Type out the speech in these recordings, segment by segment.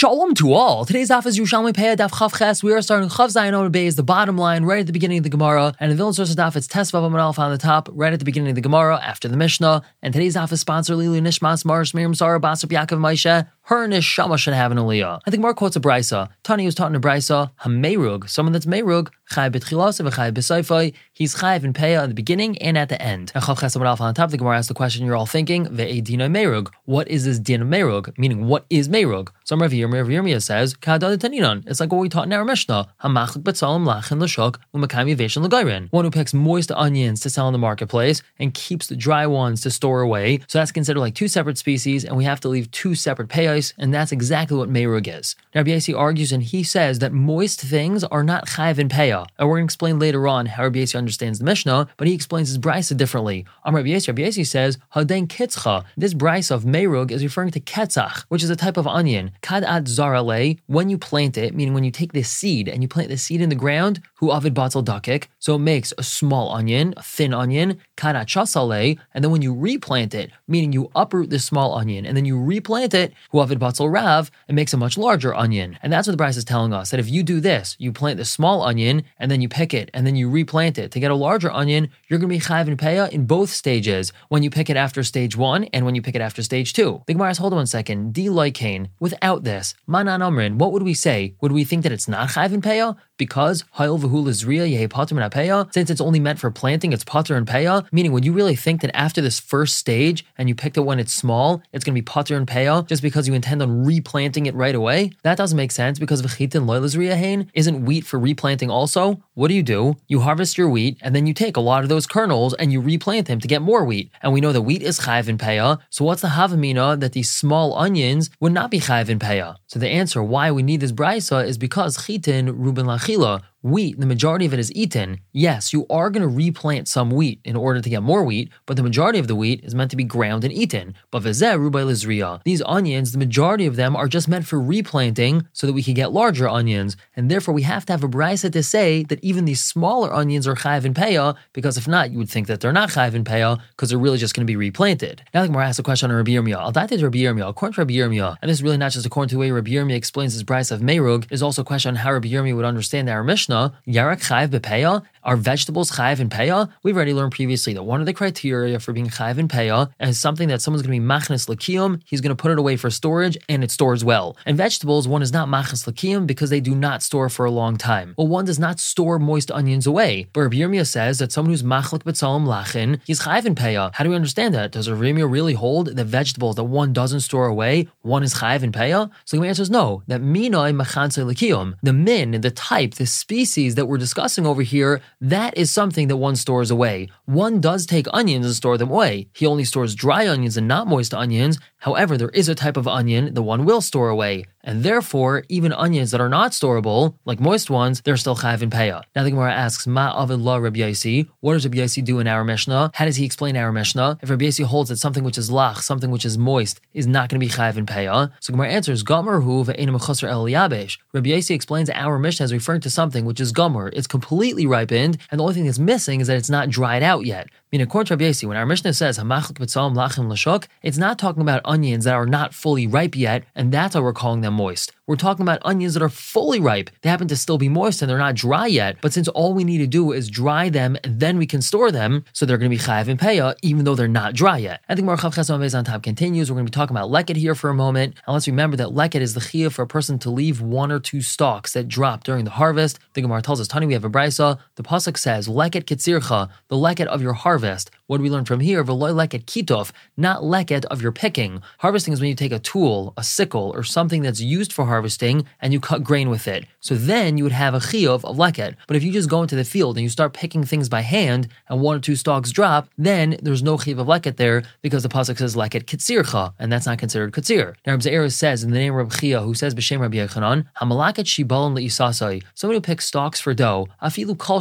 Shalom to all. Today's daf is Yerushalmi Peah Daf Chav Ches. We are starting Chav Zayin Amud Beis, the bottom line, right at the beginning of the Gemara. And the Vilna source daf, it's Tes Vav Amud on the top, right at the beginning of the Gemara, after the Mishnah. And today's daf is sponsored Lili Nishmas Mars Miriam Sarah Basar Yaakov Maisha. Her neshama should have an aliyah. I think Mark quotes a brisa. Tani was taught in a brisa. Hamerug, someone that's merug, chay betchilas and. He's chayiv in peah at the beginning and at the end. And chav ches on top. The Gemara asks the question you're all thinking. Ve'edina merug. What is this din merug? Meaning, what is merug? Some Rav Yirmiyah says, It's like what we taught in our Mishnah. Hamachlik betzalim lachin l'shok u'makami veshin l'gayrin. One who picks moist onions to sell in the marketplace and keeps the dry ones to store away. So that's considered like two separate species, and we have to leave two separate payos and that's exactly what Meirug is. Rabbi Yossi argues and he says that moist things are not chayv and peah. And we're going to explain later on how Rabbi Yossi understands the Mishnah, but he explains his brisa differently. On Rabbi Yossi says, Haden kitzcha. This brisa of Meirug is referring to ketzach, which is a type of onion. Kad ad zarale, when you plant it, meaning when you take this seed and you plant the seed in the ground, hu avid batal dakik, so it makes a small onion, a thin onion, kad chasale, and then when you replant it, meaning you uproot this small onion and then you replant it, hu David Batzel Rav, it makes a much larger onion. And that's what the Brisa is telling us that if you do this, you plant the small onion and then you pick it and then you replant it to get a larger onion, you're going to be chayv and peah in both stages when you pick it after stage one and when you pick it after stage two. The Gemara hold on one second. D like without this, manan amrin, what would we say? Would we think that it's not chayv and peah? Because Hayil Vahul Izriya Yehe Pater Peya, since it's only meant for planting, it's Pater and Peya, meaning would you really think that after this first stage and you picked it when it's small, it's going to be Pater and Peya just because you intend on replanting it right away? That doesn't make sense because V'chitin Loil Hain isn't wheat for replanting also. What do you do? You harvest your wheat and then you take a lot of those kernels and you replant them to get more wheat. And we know that wheat is Chayv and Peya, so what's the Havamina that these small onions would not be Chayv and Peya? So the answer why we need this brisa is because Chitin Ruben Lachila, wheat, the majority of it is eaten. Yes, you are going to replant some wheat in order to get more wheat, but the majority of the wheat is meant to be ground and eaten. But. These onions, the majority of them are just meant for replanting so that we can get larger onions. And therefore, we have to have a brisa to say that even these smaller onions are chayv and peah, because if not, you would think that they're not chayv and peah because they're really just going to be replanted. Now, like more ask a question on Rabbi Yirmiyah. I'll into Rabbi Yirmiyah. According to Rabbi Yirmiyah, and this is really not just according to the way Rabbi Yirmiyah explains his brisa of Meirug, is also a question on how Rabbi Yirmiyah would understand our Mishnah Mishnah, Yarak Chayv Bepeya, are vegetables chayiv and peya? We've already learned previously that one of the criteria for being chayiv and peya is something that someone's going to be machnes lakiyum, he's going to put it away for storage, and it stores well. And vegetables, one is not machnes lakiyum because they do not store for a long time. Well, one does not store moist onions away. But Rabbi Yirmiyah says that someone who's machlik betzalim lachin, he's chayiv and peya. How do we understand that? Does Rabbi Yirmiyah really hold that vegetables that one doesn't store away, one is chayiv and peya? So the answer is no. That minoi machanse lakiyum, the min, the type, the species that we're discussing over here, that is something that one stores away. One does take onions and store them away. He only stores dry onions and not moist onions. However, there is a type of onion that one will store away. And therefore, even onions that are not storable, like moist ones, they're still chayav in peah. Now the Gemara asks, Ma avid la Rabbi Yossi. What does Rabbi Yossi do in our Mishnah? How does he explain our Mishnah? If Rabbi Yossi holds that something which is lach, something which is moist, is not going to be chayav in peah, so Gemara answers, Gomer hu ve'enim el yabesh. Rabbi Yossi explains our Mishnah is referring to something which is gomer. It's completely ripened, and the only thing that's missing is that it's not dried out yet. Mean, according to Rabbi Yossi, when our Mishnah says hamachlik b'tzalm lachim l'shok, it's not talking about onions that are not fully ripe yet, and that's why we're calling them moist. We're talking about onions that are fully ripe. They happen to still be moist and they're not dry yet. But since all we need to do is dry them, then we can store them, so they're going to be chayav and peya, even though they're not dry yet. I think Marchav Chesam on top continues. We're going to be talking about leket here for a moment. And let's remember that leket is the chiyah for a person to leave one or two stalks that drop during the harvest. The Gemara tells us, Tani, we have a brisa. The pasuk says, leket kitzircha, the leket of your harvest. What do we learn from here? V'loy leket kitov, not leket of your picking. Harvesting is when you take a tool, a sickle, or something that's used for harvesting harvesting and you cut grain with it. So then you would have a chiyuv of leket. But if you just go into the field and you start picking things by hand and one or two stalks drop, then there's no chiyuv of leket there because the pasuk says leket kitzircha, and that's not considered kitzir. Now Rabbi Zeir says in the name of Rabbi Chia, who says b'shem Rabbi Yechanan, hamalaket shibalon leisasai, somebody who picks stalks for dough, afilu kol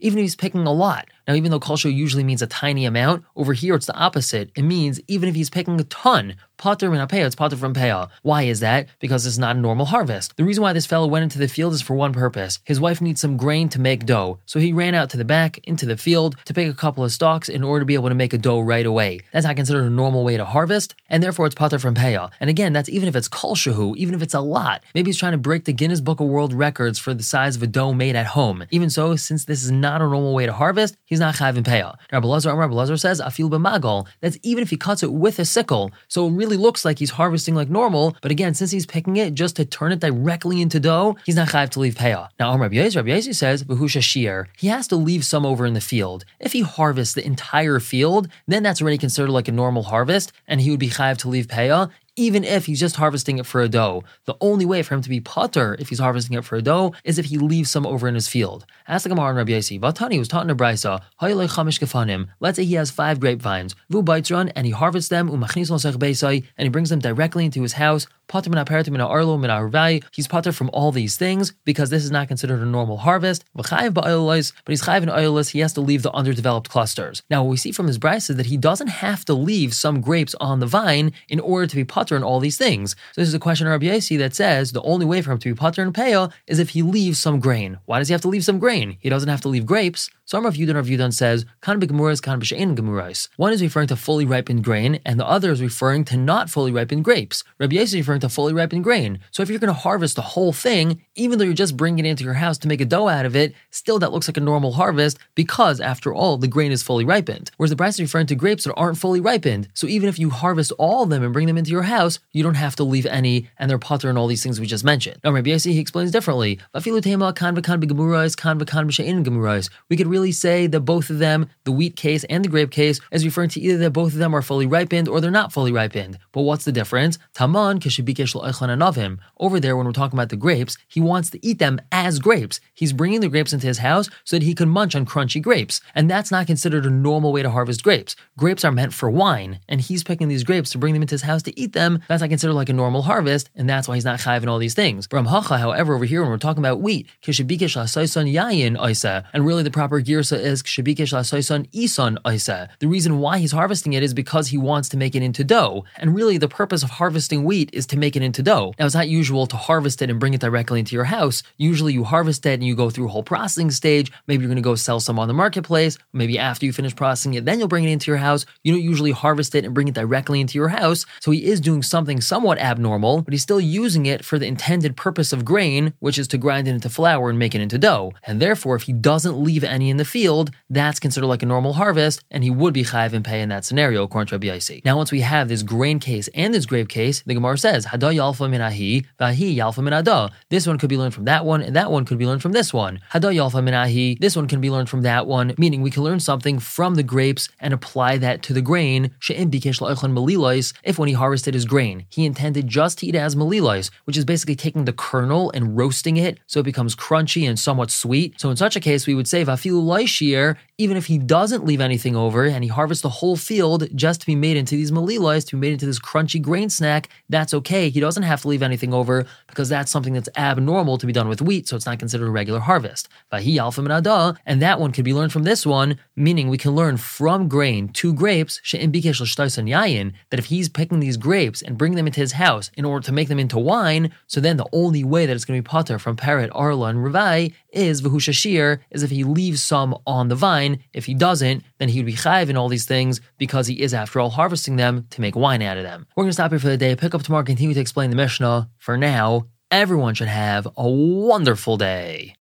even if he's picking a lot. Now, even though kol usually means a tiny amount, over here it's the opposite. It means even if he's picking a ton, Potter min it's potter from peah. Why is that? Because it's not a normal harvest. The reason why this fellow went into the field is for one purpose. His wife needs some grain to make dough. So he ran out to the back, into the field, to pick a couple of stalks in order to be able to make a dough right away. That's not considered a normal way to harvest, and therefore it's potter from peah. And again, that's even if it's kolshahu, even if it's a lot. Maybe he's trying to break the Guinness Book of World Records for the size of a dough made at home. Even so, since this is not a normal way to harvest, he's not chayv in peah. Rabbi Lazar, Rabbi Lazar says, afil b'magal. That's even if he cuts it with a sickle. So it really looks like he's harvesting like normal, but again, since he's picking it just to turn it directly into dough, he's not chayv to leave peah. Now, Rabbi Yez, Rabbi Yez says, v'husha shir. He has to leave some over in the field. If he harvests the entire field, then that's already considered like a normal harvest, and he would be chayv to leave peah even if he's just harvesting it for a dough. The only way for him to be putter if he's harvesting it for a dough is if he leaves some over in his field. Ask the Gemara and Rabbi Yossi, Vatani was taught in a brisa, let's say he has five grapevines, vu and he harvests them, and he brings them directly into his house, Pater min aperatim min arlo min He's pater from all these things because this is not considered a normal harvest. But he's chayiv in oilus. He has to leave the underdeveloped clusters. Now, what we see from his brisa is that he doesn't have to leave some grapes on the vine in order to be pater in all these things. So this is a question of Rabbi Yossi that says the only way for him to be pater in peah is if he leaves some grain. Why does he have to leave some grain? He doesn't have to leave grapes. So Rav Yudin Rav Yudin says, Kan b'gemuras, kan b'she'en gemurais. One is referring to fully ripened grain, and the other is referring to not fully ripened grapes. Rabbi Yossi to fully ripened grain. So if you're going to harvest the whole thing, even though you're just bringing it into your house to make a dough out of it, still that looks like a normal harvest because, after all, the grain is fully ripened. Whereas the Brass is referring to grapes that aren't fully ripened. So even if you harvest all of them and bring them into your house, you don't have to leave any, and they're putter and all these things we just mentioned. Now, Rabbi Yossi, he explains differently. We could really say that both of them, the wheat case and the grape case, is referring to either that both of them are fully ripened or they're not fully ripened. But what's the difference? Taman Over there, when we're talking about the grapes, he wants to eat them as grapes. He's bringing the grapes into his house so that he can munch on crunchy grapes. And that's not considered a normal way to harvest grapes. Grapes are meant for wine, and he's picking these grapes to bring them into his house to eat them. That's not considered like a normal harvest, and that's why he's not chayiv in all these things. Bramhacha, however, over here, when we're talking about wheat, and really the proper girsa is. The reason why he's harvesting it is because he wants to make it into dough. And really, the purpose of harvesting wheat is to make it into dough. Now, it's not usual to harvest it and bring it directly into your house. Usually, you harvest it and you go through a whole processing stage. Maybe you're going to go sell some on the marketplace. Maybe after you finish processing it, then you'll bring it into your house. You don't usually harvest it and bring it directly into your house. So he is doing something somewhat abnormal, but he's still using it for the intended purpose of grain, which is to grind it into flour and make it into dough. And therefore, if he doesn't leave any in the field, that's considered like a normal harvest, and he would be chayiv and pay in that scenario, according to Yossi. Now, once we have this grain case and this grape case, the Gemara says, Hada yalfa min ahi, vahi yalfa min. This one could be learned from that one, and that one could be learned from this one. Hada yalfa min ahi, this one can be learned from that one, meaning we can learn something from the grapes and apply that to the grain. She'im bikesh if when he harvested his grain, he intended just to eat it as malilois, which is basically taking the kernel and roasting it so it becomes crunchy and somewhat sweet. So in such a case, we would say vafilu loishir, even if he doesn't leave anything over and he harvests the whole field just to be made into these malilas, to be made into this crunchy grain snack, that's okay. He doesn't have to leave anything over because that's something that's abnormal to be done with wheat, so it's not considered a regular harvest. Vahi alpha minada, and that one could be learned from this one, meaning we can learn from grain to grapes, that if he's picking these grapes and bringing them into his house in order to make them into wine, so then the only way that it's going to be potter from parrot, arla, and ravai is vahushashir, is if he leaves some on the vine. If he doesn't, then he would be chayiv in all these things because he is, after all, harvesting them to make wine out of them. We're going to stop here for the day, pick up tomorrow, continue to explain the Mishnah. For now, everyone should have a wonderful day.